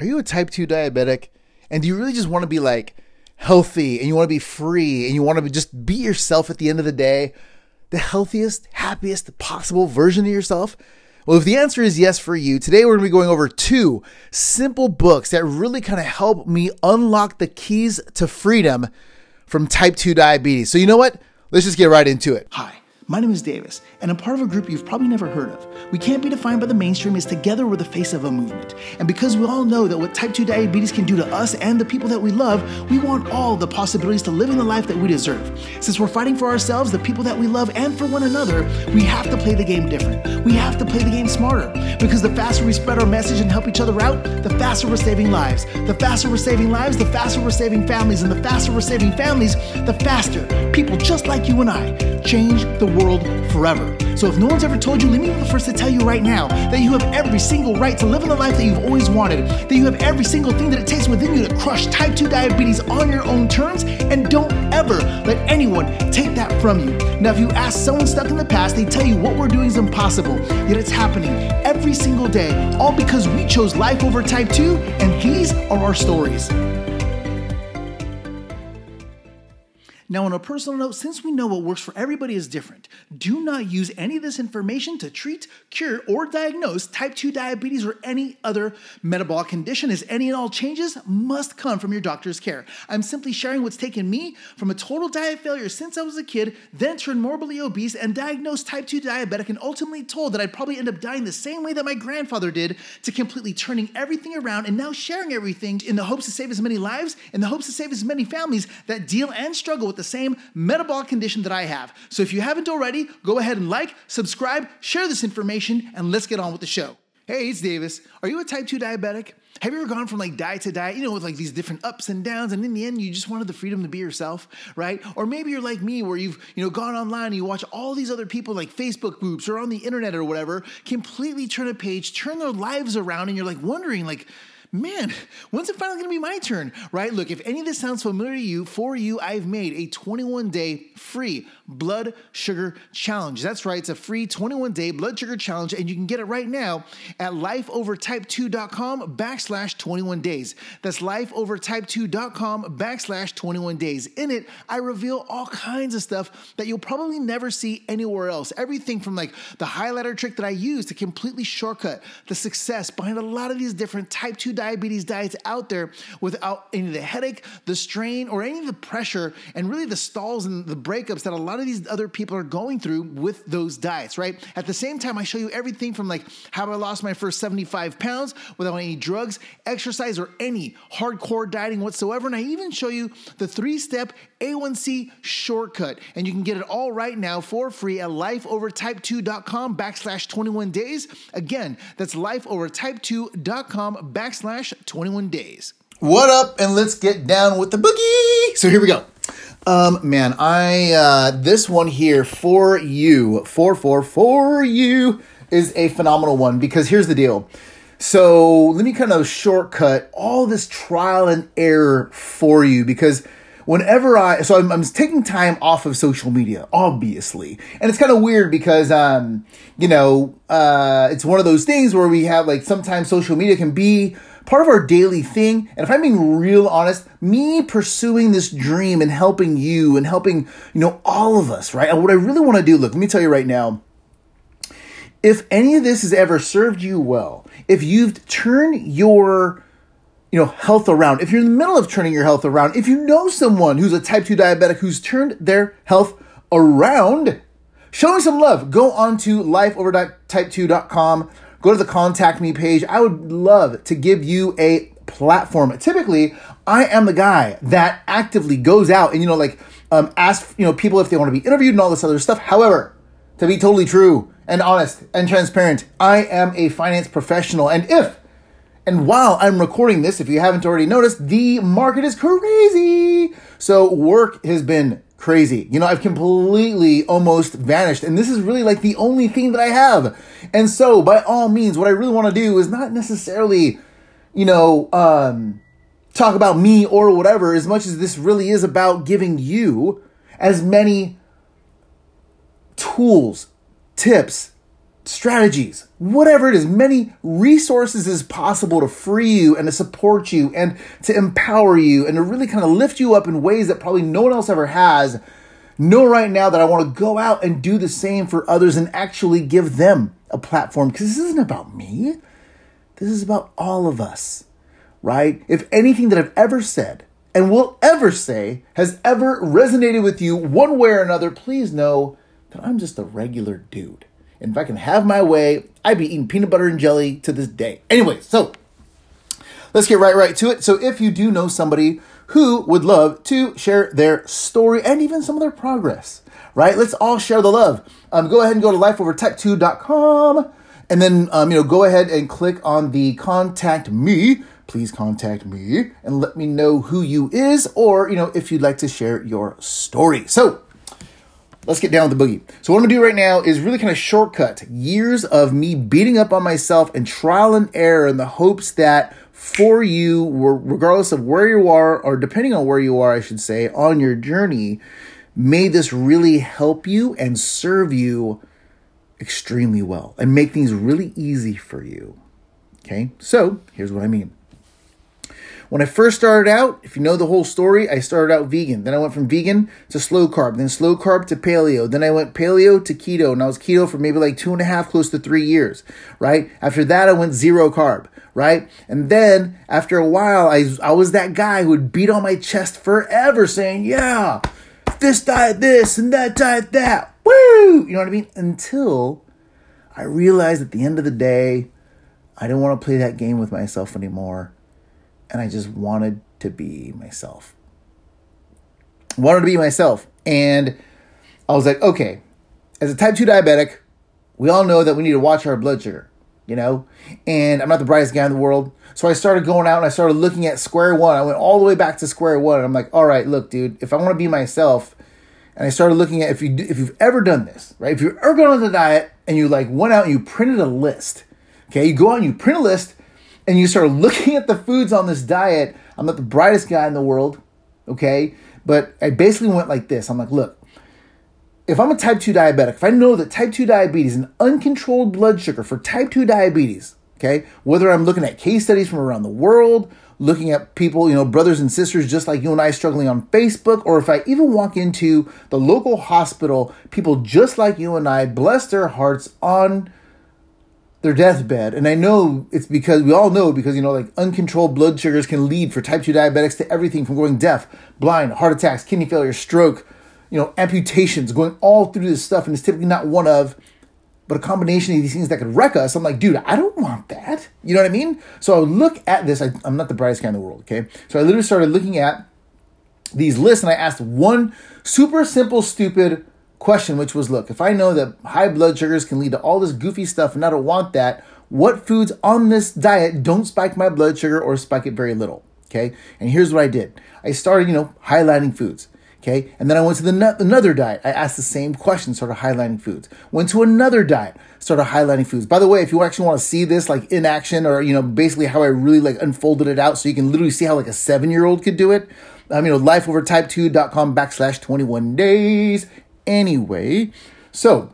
Are you a type 2 diabetic? And do you really just want to be like healthy and you want to be free and you want to just be yourself at the end of the day? The healthiest, happiest possible version of yourself? Well, if the answer is yes for you, today we're going to be going over two simple books that really kind of help me unlock the keys to freedom from type 2 diabetes. So, you know what? Let's just get right into it. Hi. My name is Davis, and I'm part of a group you've probably never heard of. We can't be defined by the mainstream as together we're the face of a movement. And because we all know that what type 2 diabetes can do to us and the people that we love, we want all the possibilities to living the life that we deserve. Since we're fighting for ourselves, the people that we love, and for one another, we have to play the game different. We have to play the game smarter. Because the faster we spread our message and help each other out, the faster we're saving lives. The faster we're saving lives, the faster we're saving families. And the faster we're saving families, the faster people just like you and I change the world forever. So if no one's ever told you, let me be the first to tell you right now that you have every single right to live in the life that you've always wanted, that you have every single thing that it takes within you to crush type 2 diabetes on your own terms, and don't ever let anyone take that from you. Now, if you ask someone stuck in the past, they tell you what we're doing is impossible, yet it's happening every single day, all because we chose life over type 2, and these are our stories. Now, on a personal note, since we know what works for everybody is different, do not use any of this information to treat, cure, or diagnose type 2 diabetes or any other metabolic condition, as any and all changes must come from your doctor's care. I'm simply sharing what's taken me from a total diet failure since I was a kid, then turned morbidly obese and diagnosed type 2 diabetic, and ultimately told that I'd probably end up dying the same way that my grandfather did, to completely turning everything around and now sharing everything in the hopes to save as many lives, in the hopes to save as many families that deal and struggle with the same metabolic condition that I have. So if you haven't already, go ahead and like, subscribe, share this information, and let's get on with the show. Hey, it's Davis. Are you a type 2 diabetic? Have you ever gone from like diet to diet, you know, with like these different ups and downs, and in the end, you just wanted the freedom to be yourself, right? Or maybe you're like me, where you've, you know, gone online and you watch all these other people like Facebook groups or on the internet or whatever, completely turn a page, turn their lives around, and you're like wondering, like, man, when's it finally gonna be my turn, right? Look, if any of this sounds familiar to you, for you, I've made a 21 day free blood sugar challenge. That's right, it's a free 21 day blood sugar challenge, and you can get it right now at lifeovertype2.com backslash 21 days. That's lifeovertype2.com backslash 21 days. In it, I reveal all kinds of stuff that you'll probably never see anywhere else. Everything from like the highlighter trick that I use to completely shortcut the success behind a lot of these different type 2 diabetes diets out there without any of the headache, the strain, or any of the pressure, and really the stalls and the breakups that a lot of these other people are going through with those diets, right? At the same time, I show you everything from like how I lost my first 75 pounds without any drugs, exercise, or any hardcore dieting whatsoever. And I even show you the three step A1C shortcut. And you can get it all right now for free at lifeovertype2.com backslash 21 days. Again, that's lifeovertype2.com backslash 21 days. What up? And let's get down with the boogie. So here we go. Um, man, I uh, this one here for you, for for for you, is a phenomenal one because here's the deal. So let me kind of shortcut all this trial and error for you because whenever I so I'm, I'm taking time off of social media, obviously, and it's kind of weird because um you know uh it's one of those things where we have like sometimes social media can be part of our daily thing. And if I'm being real honest, me pursuing this dream and helping you and helping, you know, all of us, right? And what I really want to do, look, let me tell you right now, if any of this has ever served you well, if you've turned your you know health around if you're in the middle of turning your health around if you know someone who's a type 2 diabetic who's turned their health around show me some love go on to lifeovertype2.com go to the contact me page. I would love to give you a platform. Typically i am the guy that actively goes out and you know like um, ask you know people if they want to be interviewed and all this other stuff. However to be totally true and honest and transparent i am a finance professional. And if and while I'm recording this, if you haven't already noticed, the market is crazy. So work has been crazy. You know, I've completely almost vanished. And this is really like the only thing that I have. And so by all means, what I really want to do is not necessarily, you know, um, talk about me or whatever, as much as this really is about giving you as many tools, tips, strategies, whatever it is, many resources as possible to free you and to support you and to empower you and to really kind of lift you up in ways that probably no one else ever has. Know right now that I want to go out and do the same for others and actually give them a platform because this isn't about me. This is about all of us, right? If anything that I've ever said and will ever say has ever resonated with you one way or another, please know that I'm just a regular dude. And if I can have my way, I'd be eating peanut butter and jelly to this day. Anyway, so let's get right right to it. So if you do know somebody who would love to share their story and even some of their progress, right? Let's all share the love. Um, go ahead and go to lifeovertype2.com and then um, you know go ahead and click on the contact me. Please contact me and let me know who you is or you know if you'd like to share your story. So let's get down with the boogie. So what I'm gonna do right now is really kind of shortcut years of me beating up on myself and trial and error in the hopes that for you, regardless of where you are or depending on where you are, I should say, on your journey, may this really help you and serve you extremely well and make things really easy for you. Okay, so here's what I mean. When I first started out, if you know the whole story, I started out vegan. Then I went from vegan to slow carb, then slow carb to paleo. Then I went paleo to keto, and I was keto for maybe like two and a half, close to three years, right? After that, I went zero carb, right? And then after a while, I, I was that guy who would beat on my chest forever saying, yeah, this diet this and that diet that. Woo! You know what I mean? Until I realized at the end of the day, I didn't want to play that game with myself anymore and I just wanted to be myself. Wanted to be myself. And I was like, okay, as a type 2 diabetic, we all know that we need to watch our blood sugar, you know? And I'm not the brightest guy in the world. So I started going out and I started looking at square one. I went all the way back to square one. And I'm like, all right, look, dude, if I want to be myself, and I started looking at if you if you've ever done this, right? If you've ever gone on the diet and you like went out and you printed a list, okay, you go out and you print a list and you start looking at the foods on this diet, I'm not the brightest guy in the world, okay? But I basically went like this. I'm like, look, if I'm a type 2 diabetic, if I know that type 2 diabetes and uncontrolled blood sugar for type 2 diabetes, okay, whether I'm looking at case studies from around the world, looking at people, you know, brothers and sisters just like you and I struggling on Facebook, or if I even walk into the local hospital, people just like you and I, bless their hearts on their deathbed. And I know it's because we all know because, you know, like uncontrolled blood sugars can lead for type 2 diabetics to everything from going deaf, blind, heart attacks, kidney failure, stroke, you know, amputations, going all through this stuff. And it's typically not one of, but a combination of these things that could wreck us. I'm like, dude, I don't want that. You know what I mean? So I look at this. I, I'm not the brightest guy in the world, okay? So I literally started looking at these lists and I asked one super simple, stupid question, which was look, if I know that high blood sugars can lead to all this goofy stuff and I don't want that, what foods on this diet don't spike my blood sugar or spike it very little? Okay. And here's what I did I started, you know, highlighting foods. Okay. And then I went to the another diet. I asked the same question, started highlighting foods. Went to another diet, started highlighting foods. By the way, if you actually want to see this like in action or, you know, basically how I really like unfolded it out so you can literally see how like a seven year old could do it. Um, you know, lifeovertype2.com backslash 21 days anyway. So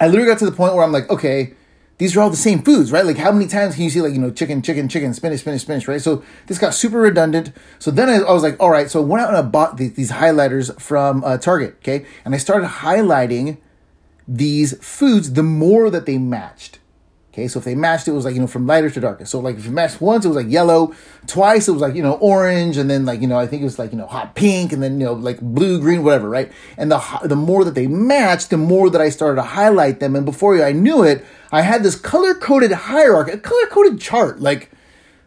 I literally got to the point where I'm like, okay, these are all the same foods, right? Like how many times can you see like, you know, chicken, chicken, chicken, spinach, spinach, spinach, right? So this got super redundant. So then I, I was like, all right. So I went out and I bought these, these highlighters from uh, Target, okay? And I started highlighting these foods the more that they matched. Okay, so if they matched, it was like, you know, from lighter to darker. So, like, if you matched once, it was like yellow. Twice, it was like, you know, orange. And then, like, you know, I think it was like, you know, hot pink. And then, you know, like blue, green, whatever, right? And the, the more that they matched, the more that I started to highlight them. And before I knew it, I had this color coded hierarchy, a color coded chart. Like,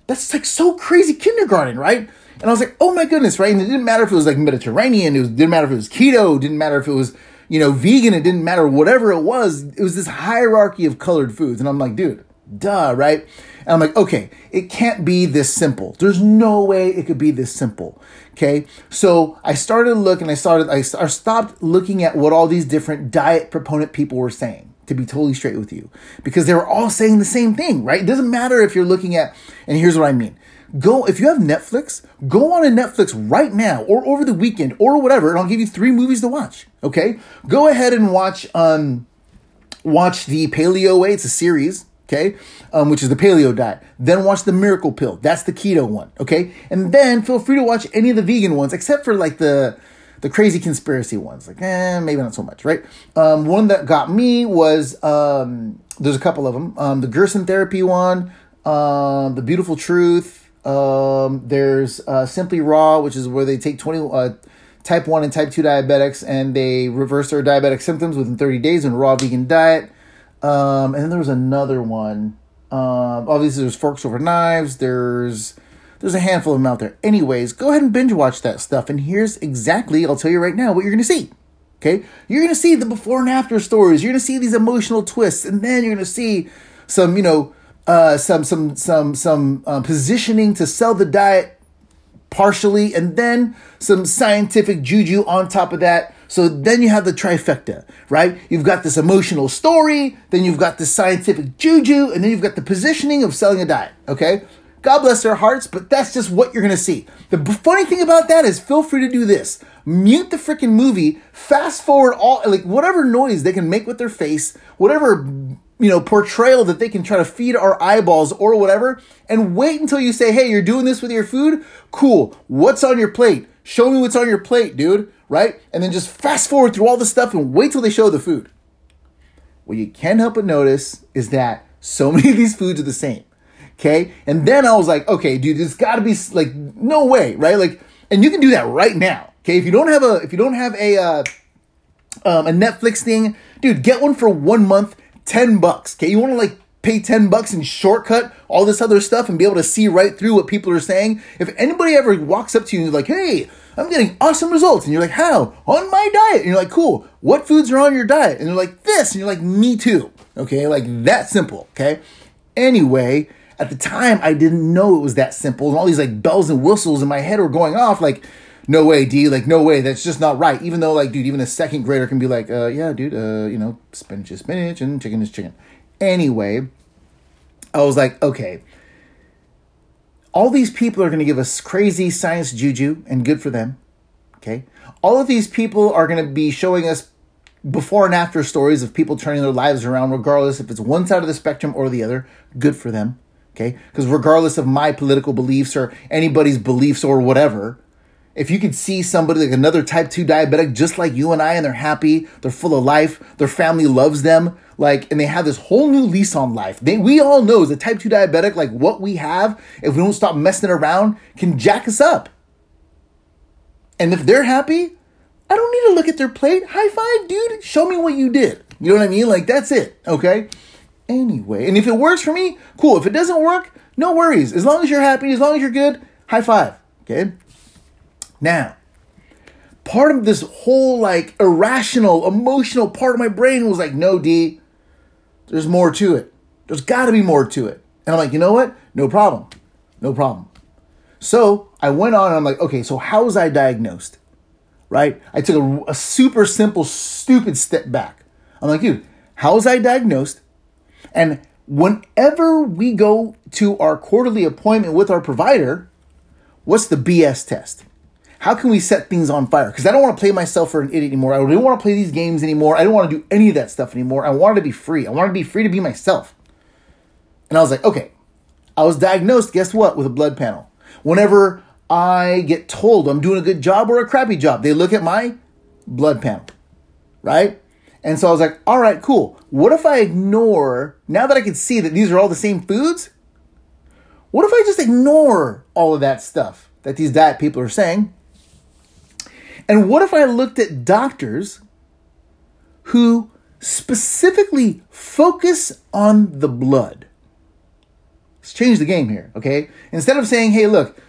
that's like so crazy kindergarten, right? And I was like, oh my goodness, right? And it didn't matter if it was like Mediterranean, it was, didn't matter if it was keto, didn't matter if it was, you know, vegan, it didn't matter, whatever it was, it was this hierarchy of colored foods. And I'm like, dude, duh, right? And I'm like, okay, it can't be this simple. There's no way it could be this simple. Okay. So I started looking, I started, I stopped looking at what all these different diet proponent people were saying, to be totally straight with you, because they were all saying the same thing, right? It doesn't matter if you're looking at, and here's what I mean go if you have Netflix, go on a Netflix right now or over the weekend or whatever, and I'll give you three movies to watch. Okay, go ahead and watch um watch the paleo way. It's a series, okay, um, which is the paleo diet. Then watch the miracle pill. That's the keto one, okay. And then feel free to watch any of the vegan ones, except for like the the crazy conspiracy ones. Like, eh, maybe not so much, right? Um, one that got me was um, there's a couple of them. Um, the Gerson therapy one, um, the Beautiful Truth. Um, there's uh, Simply Raw, which is where they take 20 uh, type 1 and type 2 diabetics and they reverse their diabetic symptoms within 30 days in raw vegan diet. Um, and then there was another one. Um, obviously, there's Forks Over Knives. There's there's a handful of them out there. Anyways, go ahead and binge watch that stuff. And here's exactly, I'll tell you right now, what you're going to see. Okay? You're going to see the before and after stories. You're going to see these emotional twists. And then you're going to see some, you know, uh, some some some some uh, positioning to sell the diet partially, and then some scientific juju on top of that. So then you have the trifecta, right? You've got this emotional story, then you've got the scientific juju, and then you've got the positioning of selling a diet. Okay, God bless their hearts, but that's just what you're gonna see. The funny thing about that is, feel free to do this: mute the freaking movie, fast forward all like whatever noise they can make with their face, whatever you know, portrayal that they can try to feed our eyeballs or whatever, and wait until you say, hey, you're doing this with your food? Cool. What's on your plate? Show me what's on your plate, dude, right? And then just fast forward through all the stuff and wait till they show the food. What you can't help but notice is that so many of these foods are the same. Okay. And then I was like, okay, dude, there's gotta be like, no way, right? Like, and you can do that right now. Okay. If you don't have a, if you don't have a, uh, um, a Netflix thing, dude, get one for one month 10 bucks. Okay, you want to like pay 10 bucks and shortcut all this other stuff and be able to see right through what people are saying. If anybody ever walks up to you and like, hey, I'm getting awesome results, and you're like, how? On my diet. And you're like, cool. What foods are on your diet? And they're like, this. And you're like, me too. Okay, like that simple. Okay. Anyway, at the time, I didn't know it was that simple. And all these like bells and whistles in my head were going off. Like, no way, D, like, no way, that's just not right. Even though, like, dude, even a second grader can be like, uh, yeah, dude, uh, you know, spinach is spinach and chicken is chicken. Anyway, I was like, okay, all these people are going to give us crazy science juju, and good for them. Okay. All of these people are going to be showing us before and after stories of people turning their lives around, regardless if it's one side of the spectrum or the other. Good for them. Okay. Because regardless of my political beliefs or anybody's beliefs or whatever, if you could see somebody like another type 2 diabetic just like you and I and they're happy, they're full of life, their family loves them, like and they have this whole new lease on life. They we all know as a type 2 diabetic like what we have if we don't stop messing around can jack us up. And if they're happy, I don't need to look at their plate. High five, dude. Show me what you did. You know what I mean? Like that's it, okay? Anyway, and if it works for me, cool. If it doesn't work, no worries. As long as you're happy, as long as you're good, high five. Okay? Now, part of this whole like irrational, emotional part of my brain was like, no, D, there's more to it. There's got to be more to it. And I'm like, you know what? No problem. No problem. So I went on and I'm like, okay, so how was I diagnosed? Right? I took a, a super simple, stupid step back. I'm like, dude, how was I diagnosed? And whenever we go to our quarterly appointment with our provider, what's the BS test? How can we set things on fire? Because I don't want to play myself for an idiot anymore. I don't want to play these games anymore. I don't want to do any of that stuff anymore. I wanted to be free. I wanted to be free to be myself. And I was like, okay, I was diagnosed, guess what, with a blood panel. Whenever I get told I'm doing a good job or a crappy job, they look at my blood panel, right? And so I was like, all right, cool. What if I ignore, now that I can see that these are all the same foods, what if I just ignore all of that stuff that these diet people are saying and what if I looked at doctors who specifically focus on the blood? Let's change the game here, okay? Instead of saying, hey, look,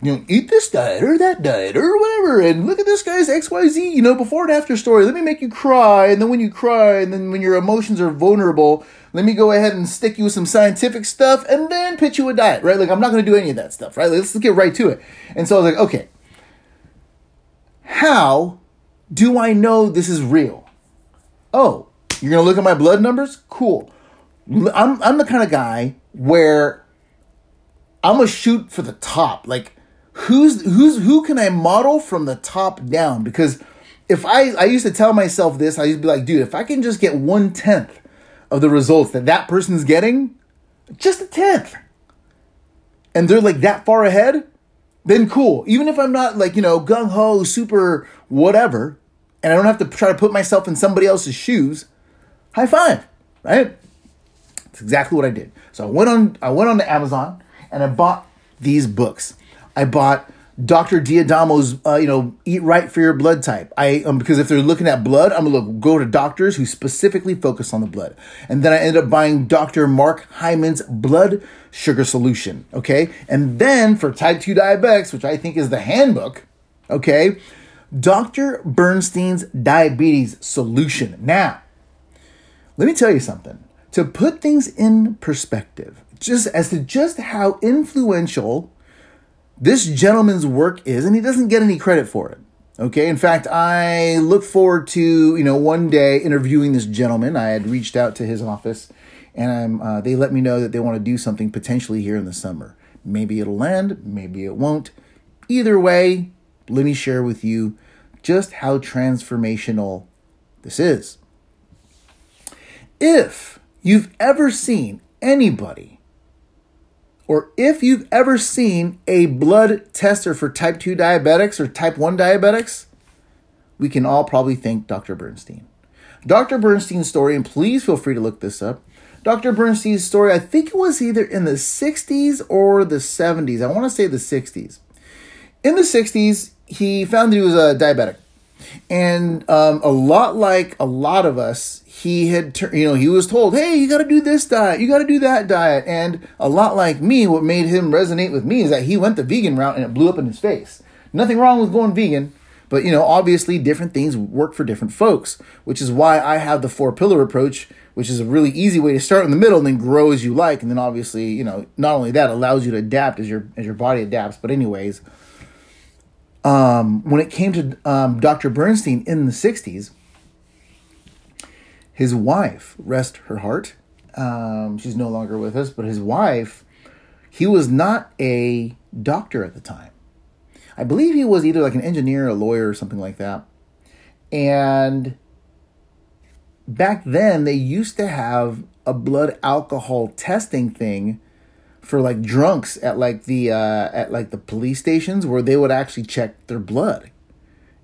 you know, eat this diet or that diet or whatever, and look at this guy's XYZ, you know, before and after story. Let me make you cry, and then when you cry, and then when your emotions are vulnerable, let me go ahead and stick you with some scientific stuff and then pitch you a diet, right? Like, I'm not gonna do any of that stuff, right? Let's get right to it. And so I was like, okay, how do I know this is real? Oh, you're gonna look at my blood numbers? Cool. I'm I'm the kind of guy where I'm gonna shoot for the top. Like who's who's who can I model from the top down? Because if I I used to tell myself this, I used to be like, dude, if I can just get one tenth of the results that that person's getting, just a tenth, and they're like that far ahead, then cool. Even if I'm not like, you know, gung ho, super whatever, and I don't have to try to put myself in somebody else's shoes, high five, right? That's exactly what I did. So I went on I went on to Amazon and I bought these books. I bought Dr. D'Adamo's, uh, you know, eat right for your blood type. I um, because if they're looking at blood, I'm gonna look, go to doctors who specifically focus on the blood. And then I ended up buying Dr. Mark Hyman's blood sugar solution. Okay, and then for type two diabetics, which I think is the handbook. Okay, Dr. Bernstein's diabetes solution. Now, let me tell you something to put things in perspective, just as to just how influential this gentleman's work is, and he doesn't get any credit for it. Okay, in fact, I look forward to you know one day interviewing this gentleman. I had reached out to his office, and I'm uh, they let me know that they want to do something potentially here in the summer. Maybe it'll land, maybe it won't. Either way, let me share with you just how transformational this is. If you've ever seen anybody or if you've ever seen a blood tester for type 2 diabetics or type 1 diabetics, we can all probably thank Dr. Bernstein. Dr. Bernstein's story, and please feel free to look this up. Dr. Bernstein's story, I think it was either in the 60s or the 70s. I want to say the 60s. In the 60s, he found that he was a diabetic. And um, a lot like a lot of us, he had, you know, he was told, hey, you got to do this diet, you got to do that diet. And a lot like me, what made him resonate with me is that he went the vegan route and it blew up in his face. Nothing wrong with going vegan, but, you know, obviously different things work for different folks, which is why I have the four pillar approach, which is a really easy way to start in the middle and then grow as you like. And then obviously, you know, not only that allows you to adapt as your, as your body adapts, but anyways, um, when it came to um, Dr. Bernstein in the 60s, his wife, rest her heart, um, she's no longer with us, but his wife, he was not a doctor at the time. I believe he was either like an engineer, a lawyer, or something like that. And back then, they used to have a blood alcohol testing thing for like drunks at like the uh, at like the police stations where they would actually check their blood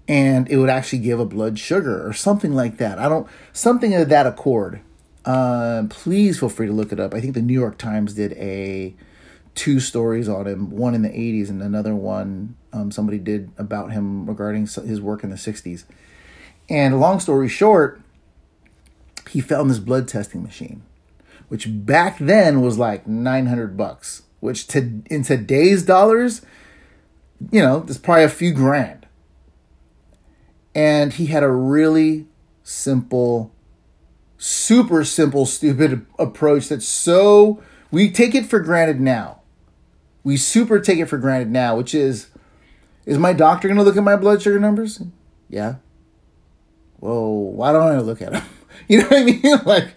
and it would actually give a blood sugar or something like that. I don't something of that accord. Uh, please feel free to look it up. I think the New York Times did a two stories on him, one in the 80s and another one um, somebody did about him regarding his work in the 60s. And long story short, he found this blood testing machine which back then was like 900 bucks, which to in today's dollars, you know, there's probably a few grand. And he had a really simple, super simple, stupid approach that's so we take it for granted now. We super take it for granted now, which is is my doctor going to look at my blood sugar numbers? Yeah. Well, why don't I look at them? You know what I mean? Like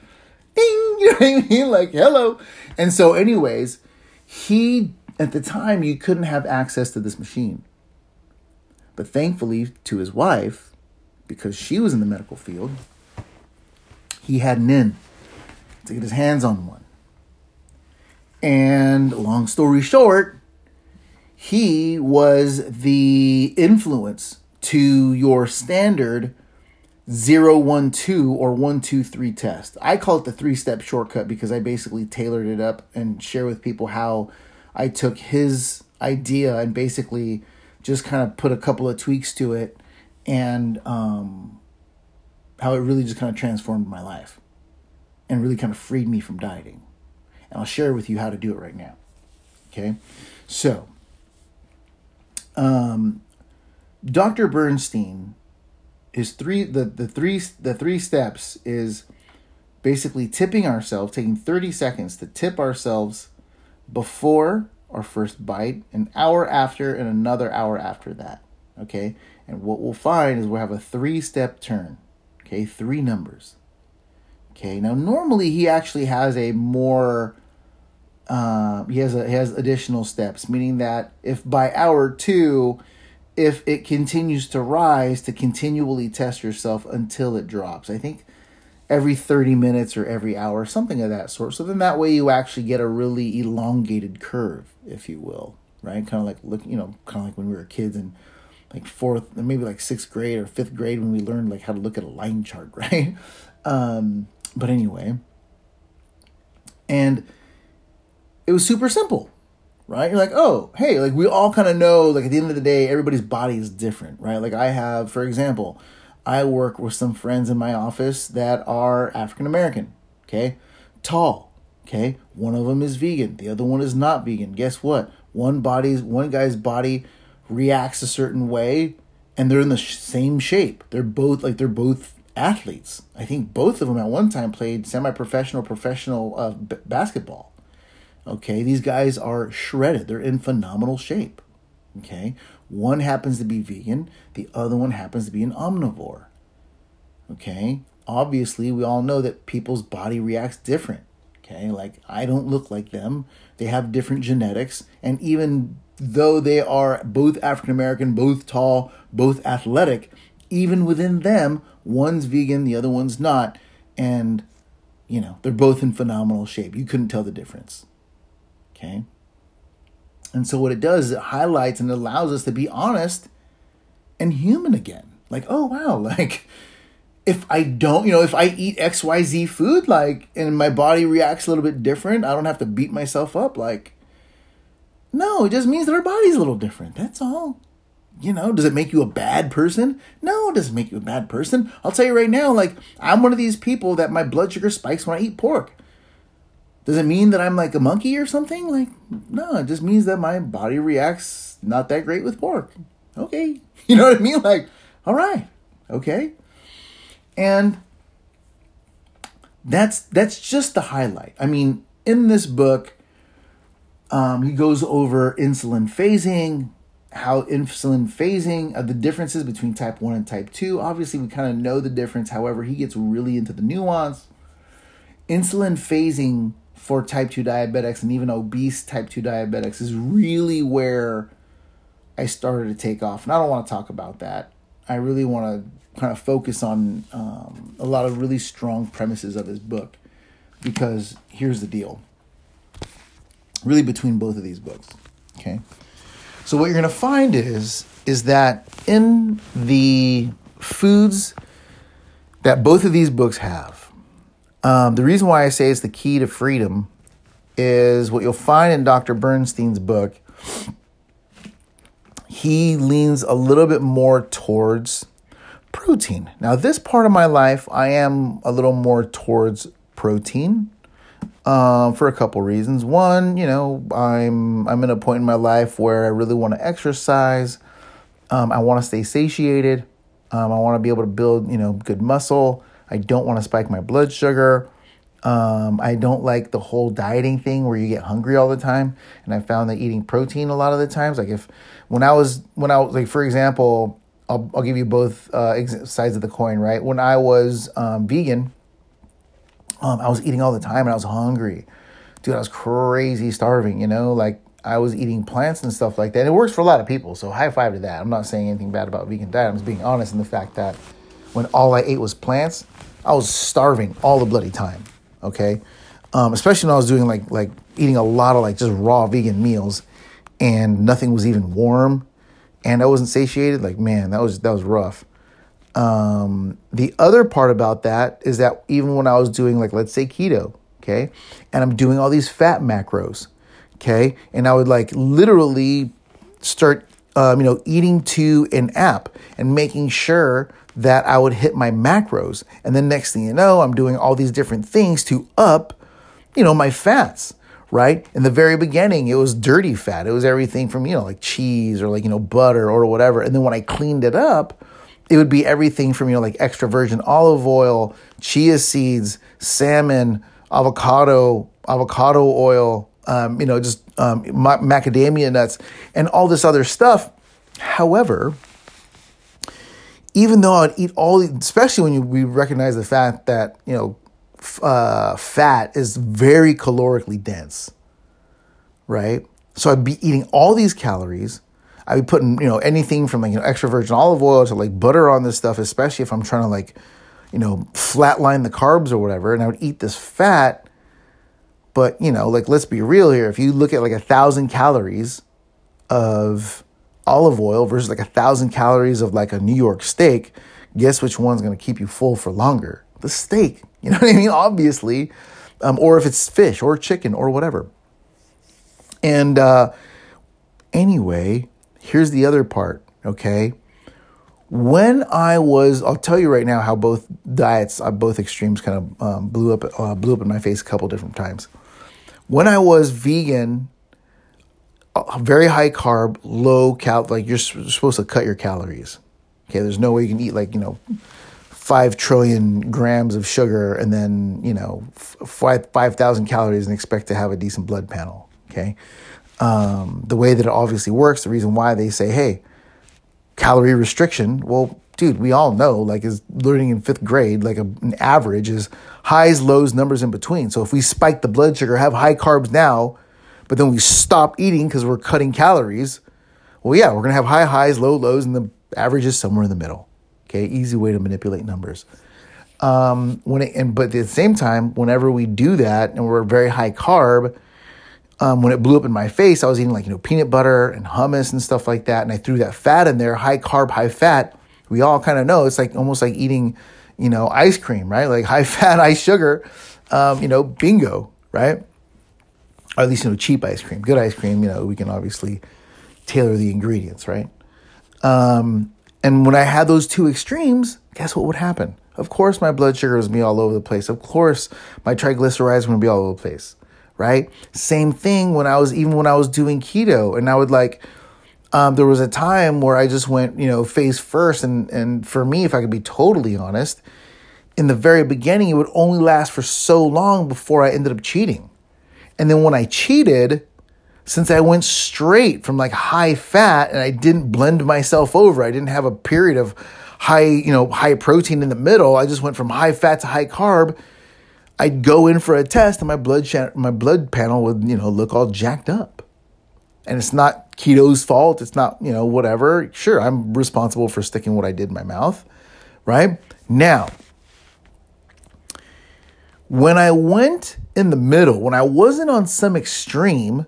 ding, you know what I mean? Like, hello. And so, anyways, he, at the time, you couldn't have access to this machine. But thankfully, to his wife, because she was in the medical field, he had an in to get his hands on one. And long story short, he was the influence to your standard 012 or 123 test. I call it the three step shortcut because I basically tailored it up and share with people how I took his idea and basically just kind of put a couple of tweaks to it and um, how it really just kind of transformed my life and really kind of freed me from dieting. And I'll share with you how to do it right now. Okay? So, um, Dr. Bernstein is three the, the three the three steps is basically tipping ourselves, taking 30 seconds to tip ourselves before our first bite, an hour after, and another hour after that. Okay? And what we'll find is we'll have a three step turn. Okay, three numbers. Okay, now normally he actually has a more uh, he has a he has additional steps, meaning that if by hour two if it continues to rise to continually test yourself until it drops. I think every 30 minutes or every hour, something of that sort. So then that way you actually get a really elongated curve, if you will, right? Kind of like look, you know, kind of like when we were kids and like fourth, maybe like sixth grade or fifth grade when we learned like how to look at a line chart, right? Um, but anyway, and it was super simple, right? You're like, oh, hey, like we all kind of know, like at the end of the day, everybody's body is different, right? Like I have, for example, I work with some friends in my office that are African American, okay? Tall, okay? One of them is vegan, the other one is not vegan. Guess what? One body's one guy's body reacts a certain way and they're in the sh- same shape. They're both like they're both athletes. I think both of them at one time played semi-professional professional uh, b- basketball. Okay, these guys are shredded. They're in phenomenal shape. Okay, one happens to be vegan, the other one happens to be an omnivore. Okay, obviously, we all know that people's body reacts different. Okay, like I don't look like them, they have different genetics, and even though they are both African American, both tall, both athletic, even within them, one's vegan, the other one's not, and you know, they're both in phenomenal shape. You couldn't tell the difference. Okay? And so what it does is it highlights and allows us to be honest and human again. Like, oh wow, like if I don't, you know, if I eat XYZ food, like, and my body reacts a little bit different, I don't have to beat myself up. Like, no, it just means that our body's a little different. That's all. You know, does it make you a bad person? No, it doesn't make you a bad person. I'll tell you right now, like, I'm one of these people that my blood sugar spikes when I eat pork. Does it mean that I'm like a monkey or something? Like, no, it just means that my body reacts not that great with pork. Okay. You know what I mean? Like, all right. Okay. And that's that's just the highlight. I mean, in this book, um, he goes over insulin phasing, how insulin phasing, uh, the differences between type 1 and type 2. Obviously, we kind of know the difference. However, he gets really into the nuance. Insulin phasing for type 2 diabetics and even obese type 2 diabetics is really where I started to take off. And I don't want to talk about that. I really want to kind of focus on um, a lot of really strong premises of his book because here's the deal really between both of these books. Okay. So what you're going to find is is that in the foods that both of these books have, um, the reason why I say it's the key to freedom is what you'll find in Dr. Bernstein's book. He leans a little bit more towards protein. Now, this part of my life, I am a little more towards protein um, for a couple reasons. One, you know, I'm I'm in a point in my life where I really want to exercise. Um, I want to stay satiated. Um, I want to be able to build, you know, good muscle. I don't want to spike my blood sugar. Um, I don't like the whole dieting thing where you get hungry all the time. And I found that eating protein a lot of the times, like if when I was when I was like for example, I'll I'll give you both uh, sides of the coin, right? When I was um, vegan um, I was eating all the time and I was hungry. Dude, I was crazy starving, you know? Like, I was eating plants and stuff like that. And it works for a lot of people, so high five to that. I'm not saying anything bad about vegan diet. I'm just being honest in the fact that when all I ate was plants, I was starving all the bloody time, okay? Um, especially when I was doing like like eating a lot of like just raw vegan meals and nothing was even warm and I wasn't satiated. Like, man, that was that was rough. Um, the other part about that is that even when I was doing, like, let's say keto, okay, and I'm doing all these fat macros, okay, and I would like literally start, um, you know, eating to an app and making sure that I would hit my macros. And then next thing you know, I'm doing all these different things to up, you know, my fats right? In the very beginning, it was dirty fat. It was everything from, you know, like cheese or like, you know, butter or whatever. And then when I cleaned it up, it would be everything from you know like extra virgin olive oil, chia seeds, salmon, avocado, avocado oil, um, you know, just um, macadamia nuts, and all this other stuff. However, even though I'd eat all, especially when you, we recognize the fact that you know uh, fat is very calorically dense, right? So I'd be eating all these calories I'd be putting, you know, anything from like, you know, extra virgin olive oil to like butter on this stuff, especially if I'm trying to like you know, flatline the carbs or whatever, and I would eat this fat. But, you know, like, let's be real here. If you look at like a thousand calories of olive oil versus like a thousand calories of like a New York steak, guess which one's to keep you full for longer? The steak. You know what I mean? Obviously. Um, or if it's fish or chicken or whatever. And uh, anyway, here's the other part, okay? When I was, I'll tell you right now how both diets, uh, both extremes, kind of um, blew up, uh, blew up in my face a couple different times. When I was vegan, very high carb, low cal, like you're supposed to cut your calories. Okay, there's no way you can eat like you know five trillion grams of sugar and then you know five five thousand calories and expect to have a decent blood panel. Okay, um, the way that it obviously works, the reason why they say, hey, calorie restriction. Well, dude, we all know, like, is learning in fifth grade, like a, an average is highs, lows, numbers in between. So if we spike the blood sugar, have high carbs now, but then we stop eating because we're cutting calories, well, yeah, we're gonna have high highs, low lows, and the average is somewhere in the middle. Okay, easy way to manipulate numbers. Um, when it, and but at the same time, whenever we do that and we're very high carb, um, when it blew up in my face, I was eating like you know peanut butter and hummus and stuff like that, and I threw that fat in there, high carb, high fat. We all kind of know it's like almost like eating, you know, ice cream, right? Like high fat, high sugar, um, you know, bingo, right? Or at least you know cheap ice cream, good ice cream. You know, we can obviously tailor the ingredients, right? Um, and when I had those two extremes, guess what would happen? Of course, my blood sugar was be all over the place. Of course, my triglycerides would be all over the place, right? Same thing when I was even when I was doing keto, and I would like. Um, there was a time where I just went, you know, face first, and and for me, if I could be totally honest, in the very beginning, it would only last for so long before I ended up cheating, and then when I cheated, since I went straight from like high fat and I didn't blend myself over, I didn't have a period of high, you know, high protein in the middle. I just went from high fat to high carb. I'd go in for a test and my blood my blood panel would, you know, look all jacked up. And it's not keto's fault. It's not, you know, whatever. Sure, I'm responsible for sticking what I did in my mouth, right? Now, when I went in the middle, when I wasn't on some extreme,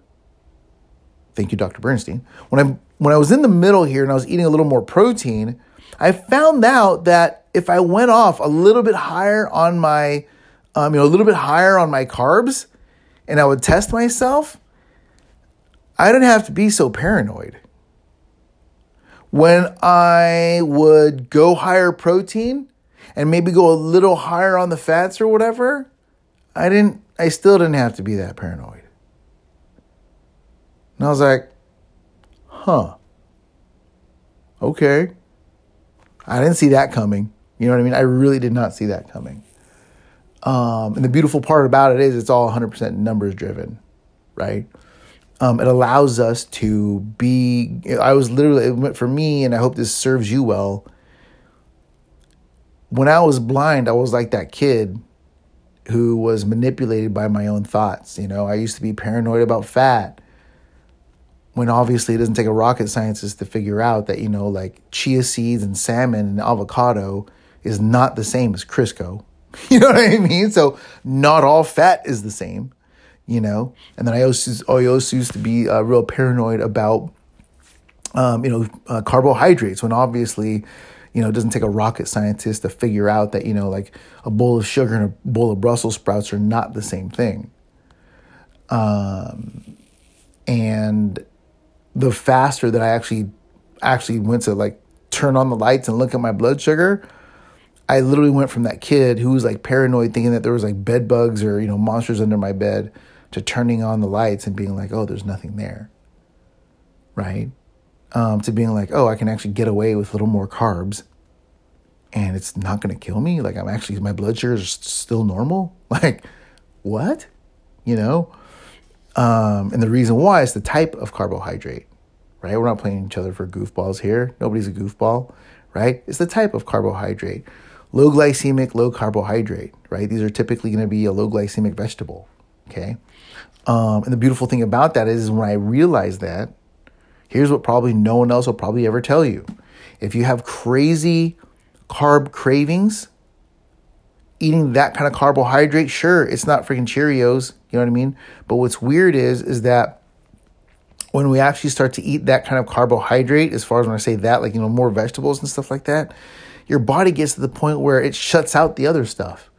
Thank you, Dr. Bernstein. When I when I was in the middle here and I was eating a little more protein, I found out that if I went off a little bit higher on my, um, you know, a little bit higher on my carbs, and I would test myself, I didn't have to be so paranoid. When I would go higher protein and maybe go a little higher on the fats or whatever, I didn't. I still didn't have to be that paranoid. And I was like, huh. Okay. I didn't see that coming. You know what I mean? I really did not see that coming. Um, and the beautiful part about it is it's all 100% numbers driven, right? Um, it allows us to be. I was literally, for me, and I hope this serves you well. When I was blind, I was like that kid who was manipulated by my own thoughts. You know, I used to be paranoid about fat when obviously it doesn't take a rocket scientist to figure out that you know like chia seeds and salmon and avocado is not the same as Crisco. You know what I mean? So not all fat is the same, you know. And then I also, I also used to be uh, real paranoid about, um, you know, uh, carbohydrates when obviously, you know, it doesn't take a rocket scientist to figure out that you know like a bowl of sugar and a bowl of Brussels sprouts are not the same thing. Um, and the faster that I actually actually went to like turn on the lights and look at my blood sugar, I literally went from that kid who was like paranoid thinking that there was like bed bugs or, you know, monsters under my bed to turning on the lights and being like, oh, there's nothing there. Right? Um, to being like, oh, I can actually get away with a little more carbs and it's not going to kill me. Like, I'm actually, my blood sugar is still normal. Like, what? You know? Um, and the reason why is the type of carbohydrate, right? We're not playing each other for goofballs here. Nobody's a goofball, right? It's the type of carbohydrate. Low glycemic, low carbohydrate, right? These are typically going to be a low glycemic vegetable, okay? Um, and the beautiful thing about that is when I realized that, here's what probably no one else will probably ever tell you. If you have crazy carb cravings, eating that kind of carbohydrate, sure, it's not freaking Cheerios, you know what I mean? But what's weird is is that when we actually start to eat that kind of carbohydrate, as far as when I say that, like you know, more vegetables and stuff like that, your body gets to the point where it shuts out the other stuff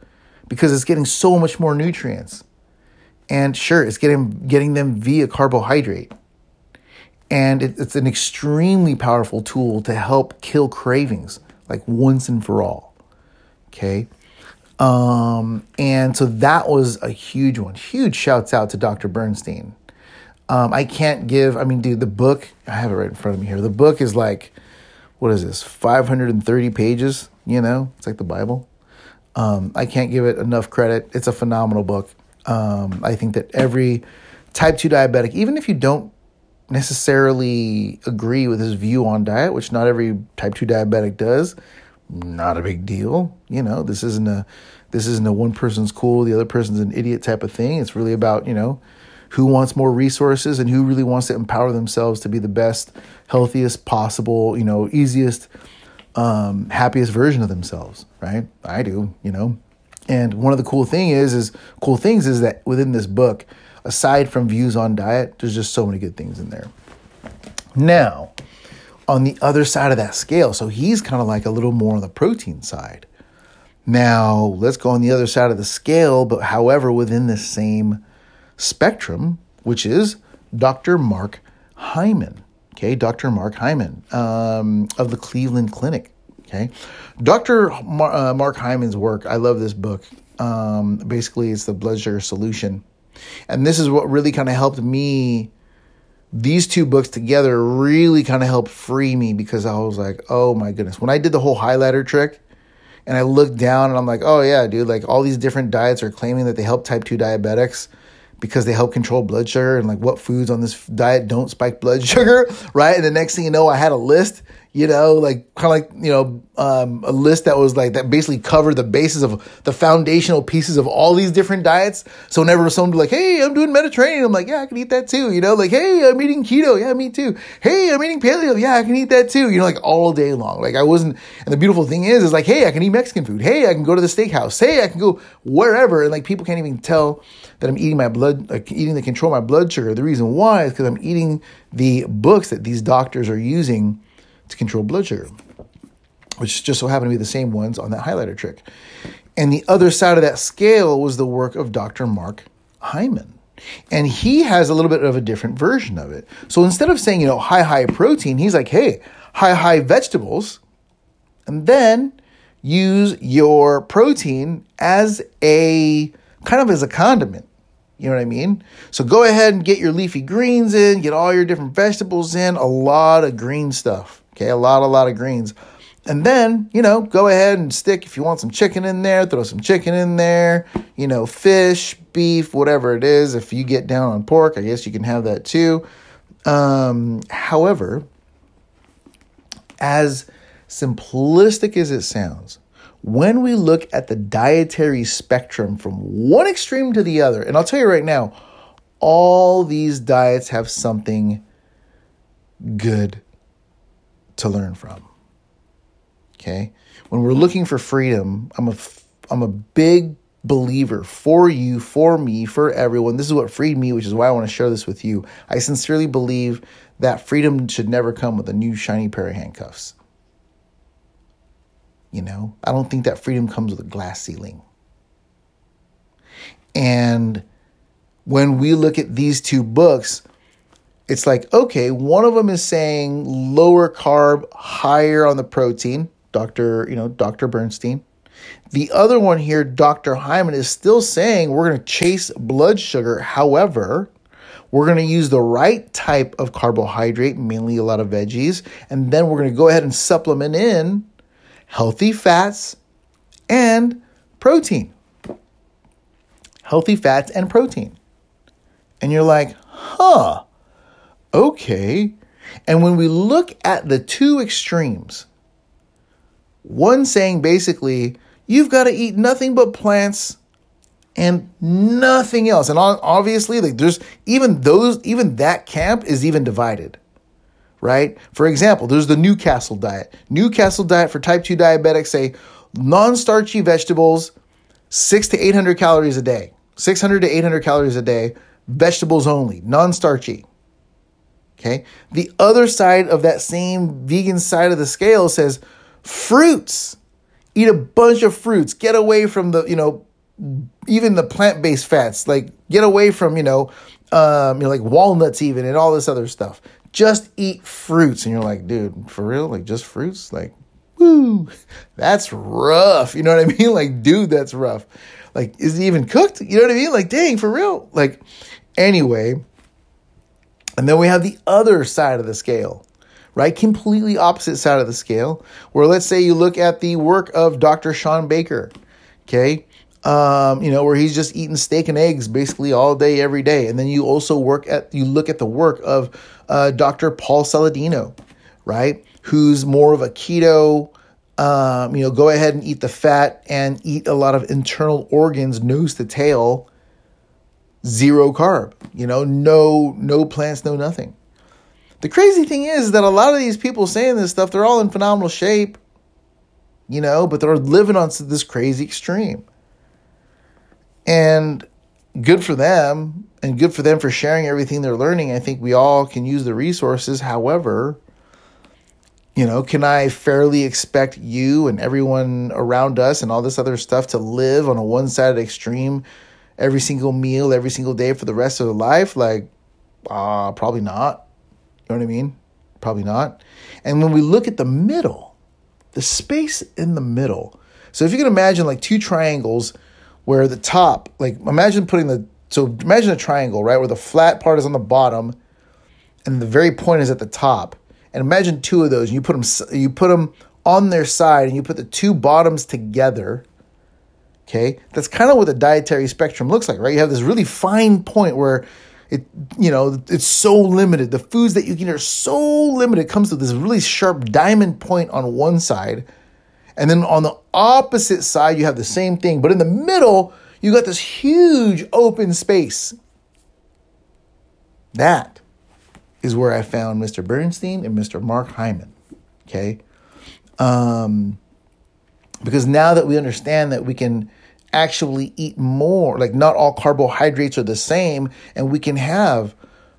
because it's getting so much more nutrients. And sure, it's getting getting them via carbohydrate. And it, it's an extremely powerful tool to help kill cravings, like once and for all. Okay. Um, and so that was a huge one. Huge shouts out to Dr. Bernstein. Um, I can't give, I mean, dude, the book, I have it right in front of me here. The book is like, what is this, 530 pages? You know, it's like the Bible. Um, I can't give it enough credit. It's a phenomenal book. Um, I think that every type 2 diabetic, even if you don't necessarily agree with his view on diet, which not every type 2 diabetic does, not a big deal. You know, this isn't a this isn't a one person's cool, the other person's an idiot type of thing. It's really about, you know, who wants more resources and who really wants to empower themselves to be the best, healthiest possible, you know, easiest, um, happiest version of themselves, right? I do, you know. And one of the cool thing is is cool things is that within this book, aside from views on diet, there's just so many good things in there. Now, on the other side of that scale, so he's kind of like a little more on the protein side. Now, let's go on the other side of the scale, but however, within the same spectrum, which is Dr. Mark Hyman. Okay, Dr. Mark Hyman um, of the Cleveland Clinic. Okay, Dr. Mar- uh, Mark Hyman's work, I love this book. Um, basically, it's the blood sugar solution. And this is what really kind of helped me. These two books together really kind of helped free me because I was like, oh my goodness. When I did the whole highlighter trick and I looked down and I'm like, oh yeah, dude, like all these different diets are claiming that they help type 2 diabetics because they help control blood sugar and like what foods on this diet don't spike blood sugar, right? And the next thing you know, I had a list you know, like kind of like, you know, um, a list that was like, that basically covered the basis of the foundational pieces of all these different diets. So whenever someone like, hey, I'm doing Mediterranean, I'm like, yeah, I can eat that too. You know, like, hey, I'm eating keto. Yeah, me too. Hey, I'm eating paleo. Yeah, I can eat that too. You know, like all day long. Like I wasn't, and the beautiful thing is, is like, hey, I can eat Mexican food. Hey, I can go to the steakhouse. Hey, I can go wherever. And like people can't even tell that I'm eating my blood, like eating to control my blood sugar. The reason why is because I'm eating the books that these doctors are using to control blood sugar, which just so happened to be the same ones on that highlighter trick. And the other side of that scale was the work of Dr. Mark Hyman. And he has a little bit of a different version of it. So instead of saying, you know, high, high protein, he's like, hey, high, high vegetables, and then use your protein as a kind of as a condiment. You know what I mean? So go ahead and get your leafy greens in, get all your different vegetables in, a lot of green stuff. Okay, a lot, a lot of greens. And then, you know, go ahead and stick, if you want some chicken in there, throw some chicken in there, you know, fish, beef, whatever it is. If you get down on pork, I guess you can have that too. Um, however, as simplistic as it sounds, when we look at the dietary spectrum from one extreme to the other, and I'll tell you right now, all these diets have something good to learn from. Okay? When we're looking for freedom, I'm a I'm a big believer for you, for me, for everyone. This is what freed me, which is why I want to share this with you. I sincerely believe that freedom should never come with a new shiny pair of handcuffs. You know, I don't think that freedom comes with a glass ceiling. And when we look at these two books, it's like, okay, one of them is saying lower carb, higher on the protein, Dr. You know, Dr. Bernstein. The other one here, Dr. Hyman, is still saying we're going to chase blood sugar. However, we're going to use the right type of carbohydrate, mainly a lot of veggies, and then we're going to go ahead and supplement in healthy fats and protein. Healthy fats and protein. And you're like, huh, okay. And when we look at the two extremes, one saying basically, you've got to eat nothing but plants and nothing else. And obviously, like there's even those, even that camp is even divided, right? For example, there's the Newcastle diet. Newcastle diet for type 2 diabetics say non starchy vegetables, six to 800 calories a day, 600 to 800 calories a day, vegetables only, non starchy. Okay. The other side of that same vegan side of the scale says fruits. Eat a bunch of fruits. Get away from the, you know, even the plant based fats. Like, get away from, you know, um, you know, like walnuts, even, and all this other stuff. Just eat fruits. And you're like, dude, for real? Like, just fruits? Like, woo, that's rough. You know what I mean? Like, dude, that's rough. Like, is it even cooked? You know what I mean? Like, dang, for real. Like, anyway. And then we have the other side of the scale, right? Completely opposite side of the scale, where let's say you look at the work of Dr. Shawn Baker, okay? Um, you know, where he's just eating steak and eggs basically all day, every day. And then you also work at, you look at the work of uh, Dr. Paul Saladino, right? Who's more of a keto, um, you know, go ahead and eat the fat and eat a lot of internal organs, nose to tail, zero carb, you know, no no plants, no nothing. The crazy thing is that a lot of these people saying this stuff, they're all in phenomenal shape, you know, but they're living on this crazy extreme. And good for them, and good for them for sharing everything they're learning. I think we all can use the resources. However, you know, can I fairly expect you and everyone around us and all this other stuff to live on a one sided extreme every single meal, every single day for the rest of their life? Like, uh, probably not. You know what I mean? Probably not. And when we look at the middle, the space in the middle. So if you can imagine like two triangles where the top, like imagine putting the, so imagine a triangle, right? Where the flat part is on the bottom and the very point is at the top. And imagine two of those and you put them, you put them on their side and you put the two bottoms together Okay, that's kind of what the dietary spectrum looks like, right? You have this really fine point where it, you know, it's so limited. The foods that you can eat are so limited. It comes to this really sharp diamond point on one side, and then on the opposite side you have the same thing, but in the middle you got this huge open space. That is where I found Mr. Bernstein and Mr. Mark Hyman. Okay. Um, because now that we understand that we can actually eat more. Like not all carbohydrates are the same, and we can have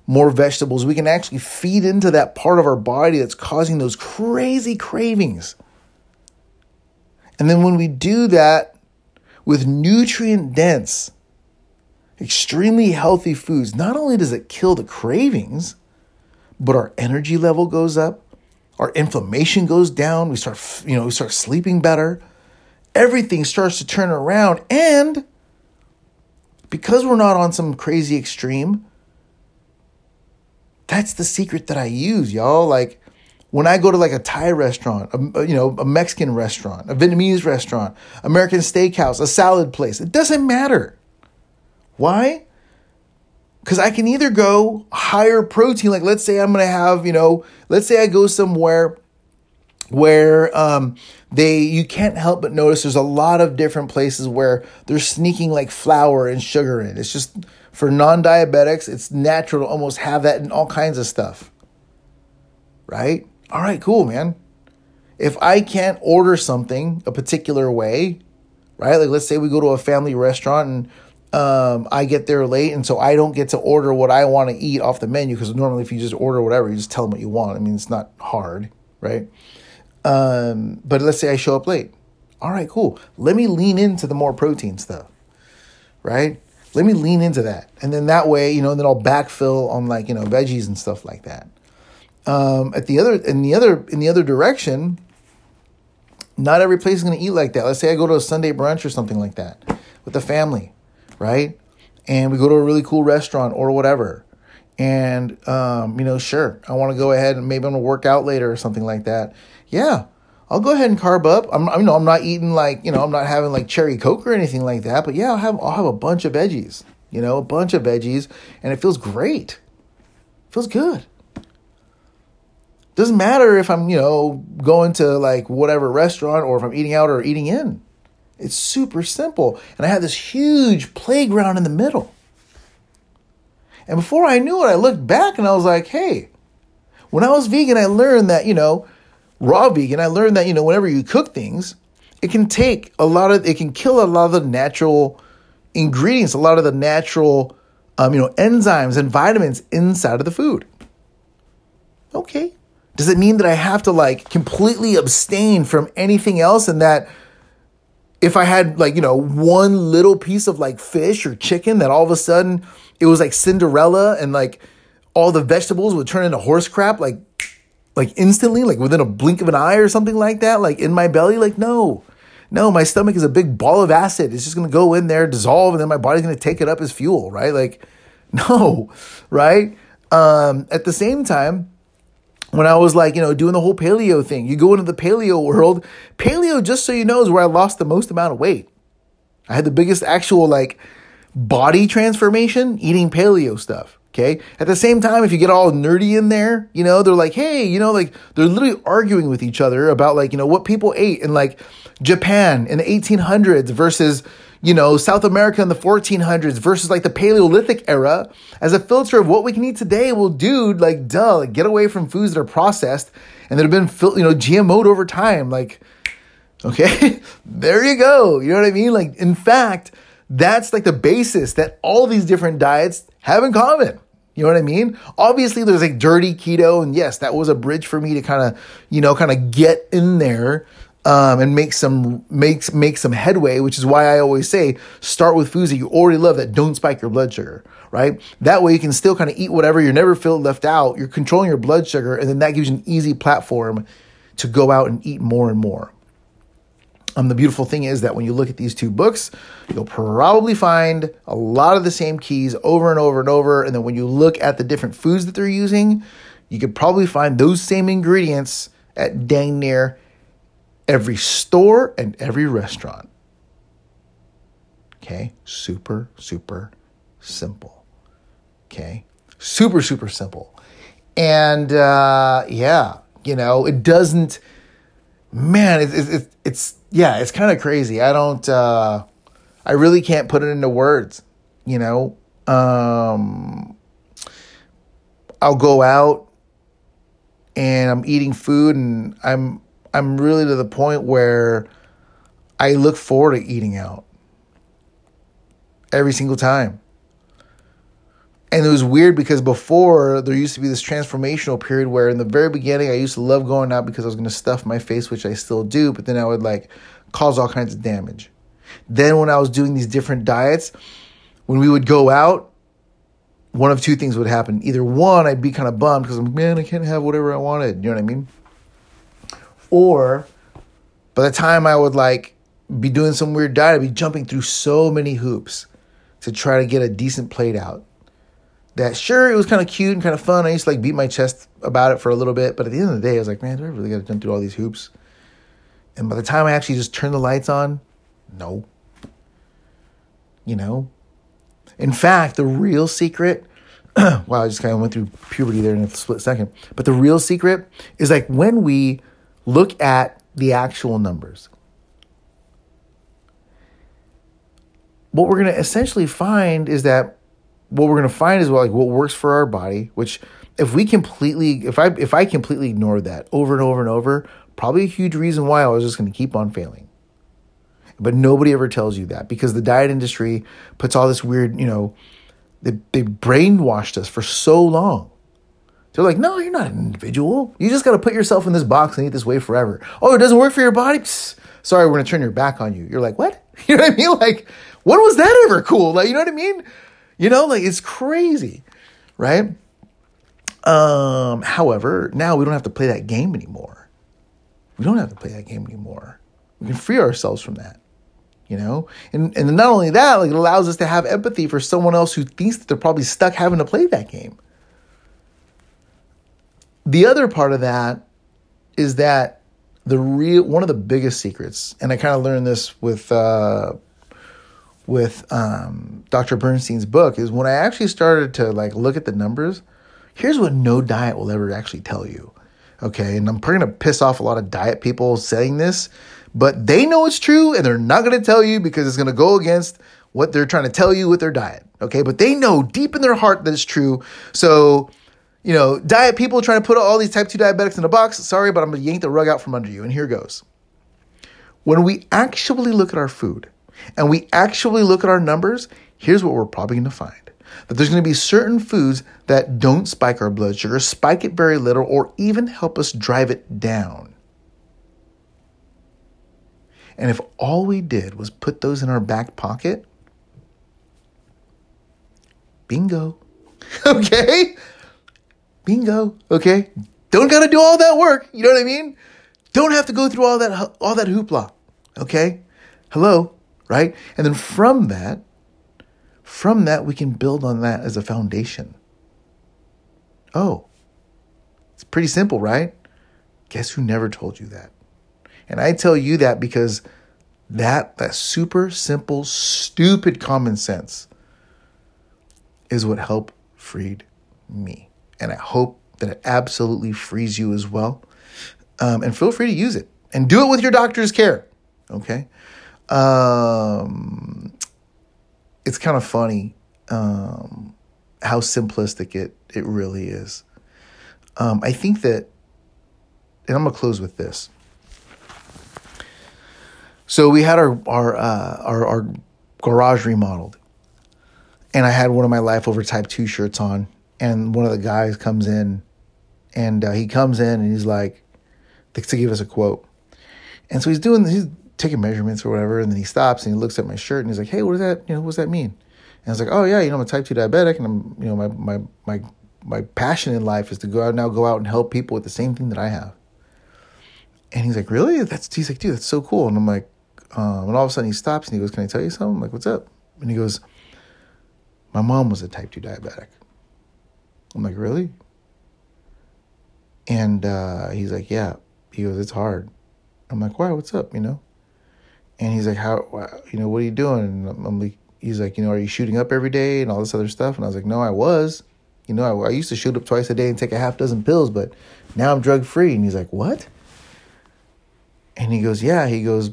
more vegetables. We can actually feed into that part of our body that's causing those crazy cravings. And then when we do that with nutrient dense, extremely healthy foods, not only does it kill the cravings, but our energy level goes up, our inflammation goes down, we start you know, we start sleeping better everything starts to turn around. And because we're not on some crazy extreme, that's the secret that I use, y'all. Like when I go to like a Thai restaurant, a, you know, a Mexican restaurant, a Vietnamese restaurant, American steakhouse, a salad place, it doesn't matter. Why? Because I can either go higher protein, like let's say I'm gonna have, you know, let's say I go somewhere where um, they you can't help but notice there's a lot of different places where they're sneaking like flour and sugar in. It's just for non-diabetics, it's natural to almost have that in all kinds of stuff. Right? All right, cool, man. If I can't order something a particular way, right? Like let's say we go to a family restaurant and um, I get there late, and so I don't get to order what I want to eat off the menu because normally, if you just order whatever, you just tell them what you want. I mean, it's not hard, right? Um, but let's say I show up late. All right, cool. Let me lean into the more protein stuff, right? Let me lean into that, and then that way, you know, then I'll backfill on like you know veggies and stuff like that. Um, at the other in the other in the other direction, not every place is going to eat like that. Let's say I go to a Sunday brunch or something like that with the family, right? And we go to a really cool restaurant or whatever. And um, you know, sure, I want to go ahead and maybe I'm gonna work out later or something like that yeah, I'll go ahead and carb up. I'm, I know I'm not eating like you know I'm not having like cherry coke or anything like that, but yeah, I'll have I'll have a bunch of veggies. You know, a bunch of veggies, and it feels great. It feels good. Doesn't matter if I'm you know going to like whatever restaurant or if I'm eating out or eating in. It's super simple, and I have this huge playground in the middle. And before I knew it, I looked back and I was like, hey, when I was vegan, I learned that, you know, raw vegan, I learned that, you know, whenever you cook things, it can take a lot of it can kill a lot of the natural ingredients, a lot of the natural um, you know enzymes and vitamins inside of the food. Okay. Does it mean that I have to like completely abstain from anything else and that if I had like, you know, one little piece of like fish or chicken that all of a sudden it was like Cinderella and like all the vegetables would turn into horse crap like like instantly, like within a blink of an eye or something like that, like in my belly? Like, no. No, my stomach is a big ball of acid. It's just gonna go in there, dissolve, and then my body's gonna take it up as fuel, right? Like, no, right? Um, at the same time, when I was like, you know, doing the whole paleo thing, you go into the paleo world. Paleo, just so you know, is where I lost the most amount of weight. I had the biggest actual like body transformation eating paleo stuff. Okay. At the same time, if you get all nerdy in there, you know, they're like, hey, you know, like they're literally arguing with each other about like, you know, what people ate in like Japan in the 1800s versus, you know, South America in the 1400s versus like the Paleolithic era as a filter of what we can eat today. Well, dude, like, duh, like, get away from foods that are processed and that have been, you know, GMO'd over time. Like, okay, there you go. You know what I mean? Like, in fact, that's like the basis that all these different diets have in common. You know what I mean? Obviously, there's like dirty keto, and yes, that was a bridge for me to kind of, you know, kind of get in there um, and make some makes make some headway. Which is why I always say start with foods that you already love that don't spike your blood sugar. Right? That way you can still kind of eat whatever. You're never feel left out. You're controlling your blood sugar, and then that gives you an easy platform to go out and eat more and more. Um, the beautiful thing is that when you look at these two books, you'll probably find a lot of the same keys over and over and over. And then when you look at the different foods that they're using, you could probably find those same ingredients at dang near every store and every restaurant. Okay, super, super simple. Okay, super, super simple. And uh, yeah, you know, it doesn't, man, it's, it's, it's yeah, it's kind of crazy. I don't, uh, I really can't put it into words, you know. Um, I'll go out and I'm eating food and I'm I'm really to the point where I look forward to eating out every single time. And it was weird because before there used to be this transformational period where in the very beginning I used to love going out because I was going to stuff my face, which I still do, but then I would like cause all kinds of damage. Then when I was doing these different diets, when we would go out, one of two things would happen. Either one, I'd be kind of bummed because I'm man, I can't have whatever I wanted. You know what I mean? Or by the time I would like be doing some weird diet, I'd be jumping through so many hoops to try to get a decent plate out that sure it was kind of cute and kind of fun. I used to like beat my chest about it for a little bit, but at the end of the day, I was like, man, do I really got to jump through all these hoops? And by the time I actually just turned the lights on, no. You know? In fact, the real secret, wow, I just kind of went through puberty there in a split second. But the real secret is like when we look at the actual numbers, what we're going to essentially find is that what we're going to find is what, like what works for our body, which if we completely if I if I completely ignored that over and over and over, probably a huge reason why I was just going to keep on failing. But nobody ever tells you that because the diet industry puts all this weird, you know, they, they brainwashed us for so long. They're like, no, you're not an individual. You just got to put yourself in this box and eat this way forever. Oh, it doesn't work for your body? Psst, sorry, we're going to turn your back on you. You're like, what? You know what I mean? Like, when was that ever cool? Like, you know what I mean? You know, like it's crazy, right? Um, however, now we don't have to play that game anymore. We don't have to play that game anymore. We can free ourselves from that. You know? And and not only that, like it allows us to have empathy for someone else who thinks that they're probably stuck having to play that game. The other part of that is that the real one of the biggest secrets, and I kind of learned this with uh, with um, Dr. Bernstein's book is when I actually started to like look at the numbers. Here's what no diet will ever actually tell you. Okay, and I'm probably gonna piss off a lot of diet people saying this, but they know it's true and they're not gonna tell you because it's gonna go against what they're trying to tell you with their diet. Okay, but they know deep in their heart that it's true. So, you know, diet people trying to put all these type 2 diabetics in a box. Sorry, but I'm gonna yank the rug out from under you. And here goes. when we actually look at our food and we actually look at our numbers, here's what we're probably going to find that there's going to be certain foods that don't spike our blood sugar, spike it very little, or even help us drive it down. And if all we did was put those in our back pocket, bingo. okay? Bingo. Okay? Don't got to do all that work. You know what I mean? Don't have to go through all that all that hoopla. Okay? Hello, right? And then from that, from that we can build on that as a foundation. Oh. It's pretty simple, right? Guess who never told you that? And I tell you that because that that super simple stupid common sense is what helped freed me. And I hope that it absolutely frees you as well. Um, and feel free to use it and do it with your doctor's care. Okay. Um, it's kind of funny um, how simplistic it, it really is. Um, I think that, and I'm to close with this. So we had our our, uh, our our garage remodeled, and I had one of my Life Over Type Two shirts on, and one of the guys comes in, and uh, he comes in and he's like, to give us a quote, and so he's doing he's taking measurements or whatever, and then he stops and he looks at my shirt and he's like, hey, what does that you know what does that mean? And I was like, oh yeah, you know I'm a Type Two diabetic, and I'm you know my my my my passion in life is to go out now go out and help people with the same thing that I have. And he's like, really? That's he's like, dude, that's so cool. And I'm like, um, and all of a sudden he stops and he goes, Can I tell you something? I'm like, what's up? And he goes, My mom was a type 2 diabetic. I'm like, really? And uh, he's like, yeah. He goes, it's hard. I'm like, why? What's up? You know? And he's like, how? You know, what are you doing? And I'm like, he's like, you know, are you shooting up every day and all this other stuff? And I was like, no, I was. You know, I, I used to shoot up twice a day and take a half dozen pills, but now I'm drug free. And he's like, what? And he goes, yeah. He goes,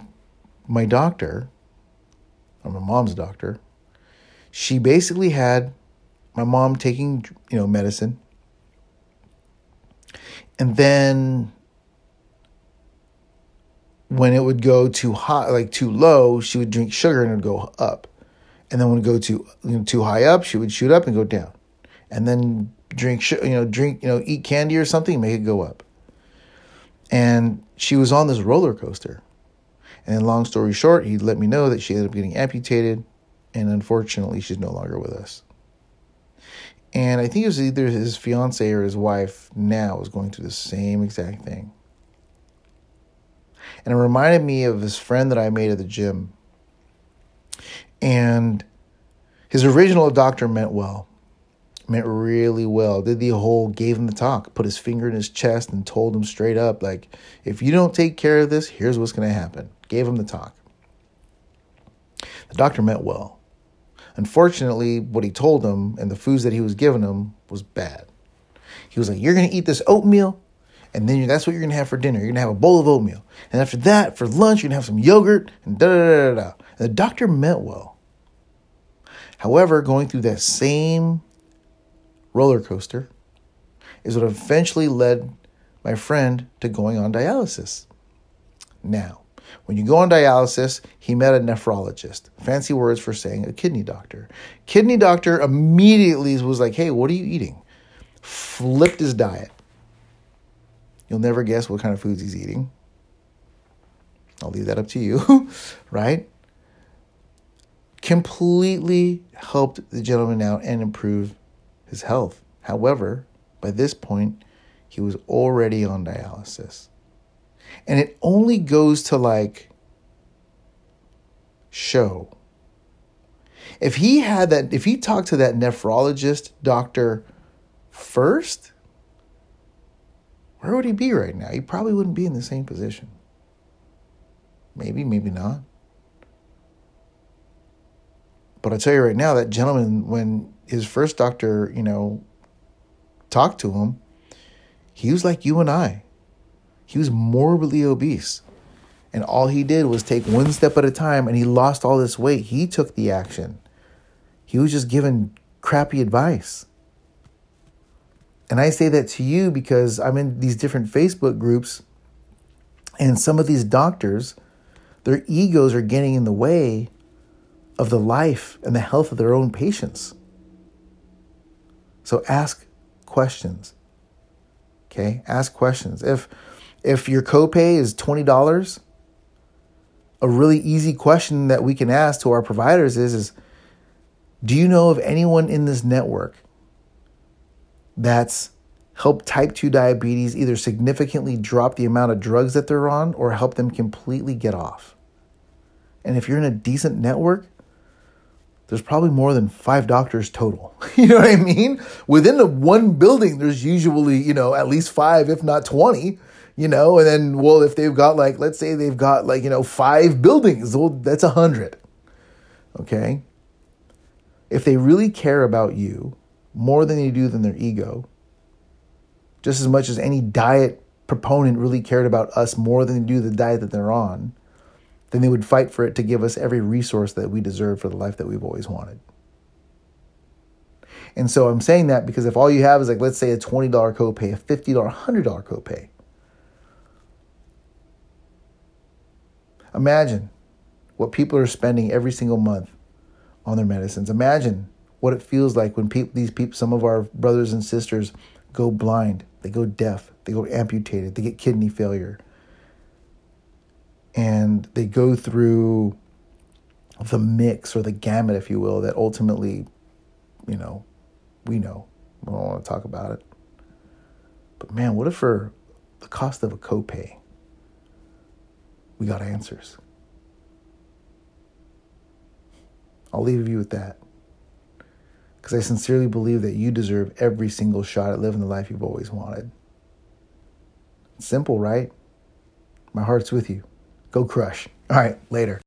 my doctor, or my mom's doctor, she basically had my mom taking, you know, medicine. And then when it would go too high, like too low, she would drink sugar and it would go up. And then when it go too you know, too high up, she would shoot up and go down. And then drink, you know, drink, you know, eat candy or something, make it go up. And she was on this roller coaster. And long story short, he let me know that she ended up getting amputated, and unfortunately, she's no longer with us. And I think it was either his fiance or his wife now was going through the same exact thing. And it reminded me of his friend that I made at the gym. And his original doctor meant well, meant really well. Did the whole, gave him the talk, put his finger in his chest and told him straight up, like, if you don't take care of this, here's what's going to happen gave him the talk. The doctor meant well. Unfortunately, what he told him and the foods that he was giving him was bad. He was like, You're going to eat this oatmeal, and then that's what you're to have for dinner. You're to have a bowl of oatmeal. And after that, for lunch, you're to have some yogurt, and da da da da. The doctor meant well. However, going through that same roller coaster is what eventually led my friend to going on dialysis. Now, when you go on dialysis, he met a nephrologist. Fancy words for saying a kidney doctor. Kidney doctor immediately was like, hey, what are you eating? Flipped his diet. You'll never guess what kind of foods he's eating. I'll leave that up to you, right? Completely helped the gentleman out and improve his health. However, by this point, he was already on dialysis and it only goes to like show. If he had that, if he talked to that nephrologist doctor first, where would he be right now? He probably wouldn't be in the same position. Maybe, maybe not. But I tell you right now, that gentleman, when his first doctor, you know, talked to him, he was like you and I. He was morbidly obese. And all he did was take one step at a time and he lost all this weight. He took the action. He was just given crappy advice. And I say that to you because I'm in these different Facebook groups and some of these doctors, their egos are getting in the way of the life and the health of their own patients. So ask questions. Okay? Ask questions. If if your copay is $20, a really easy question that we can ask to our providers is, is do you know of anyone in this network that's helped type 2 diabetes either significantly drop the amount of drugs that they're on or help them completely get off? And if you're in a decent network, there's probably more than five doctors total. you know what I mean? Within the one building, there's usually, you know, at least five, if not 20, you know, and then, well, if they've got like, let's say they've got like, you know, five buildings, well, that's a hundred. Okay. If they really care about you more than they do than their ego, just as much as any diet proponent really cared about us more than they do the diet that they're on, then they would fight for it to give us every resource that we deserve for the life that we've always wanted. And so I'm saying that because if all you have is like, let's say a $20 copay, a $50, $100 copay, imagine what people are spending every single month on their medicines. Imagine what it feels like when people, these people, some of our brothers and sisters go blind, they go deaf, they go amputated, they get kidney failure and they go through the mix or the gamut, if you will, that ultimately, you know, we know. We don't want to talk about it. But man, what if for the cost of a copay, we got answers? I'll leave you with that. Because I sincerely believe that you deserve every single shot at living the life you've always wanted. Simple, right? My heart's with you. Go crush. All right, later.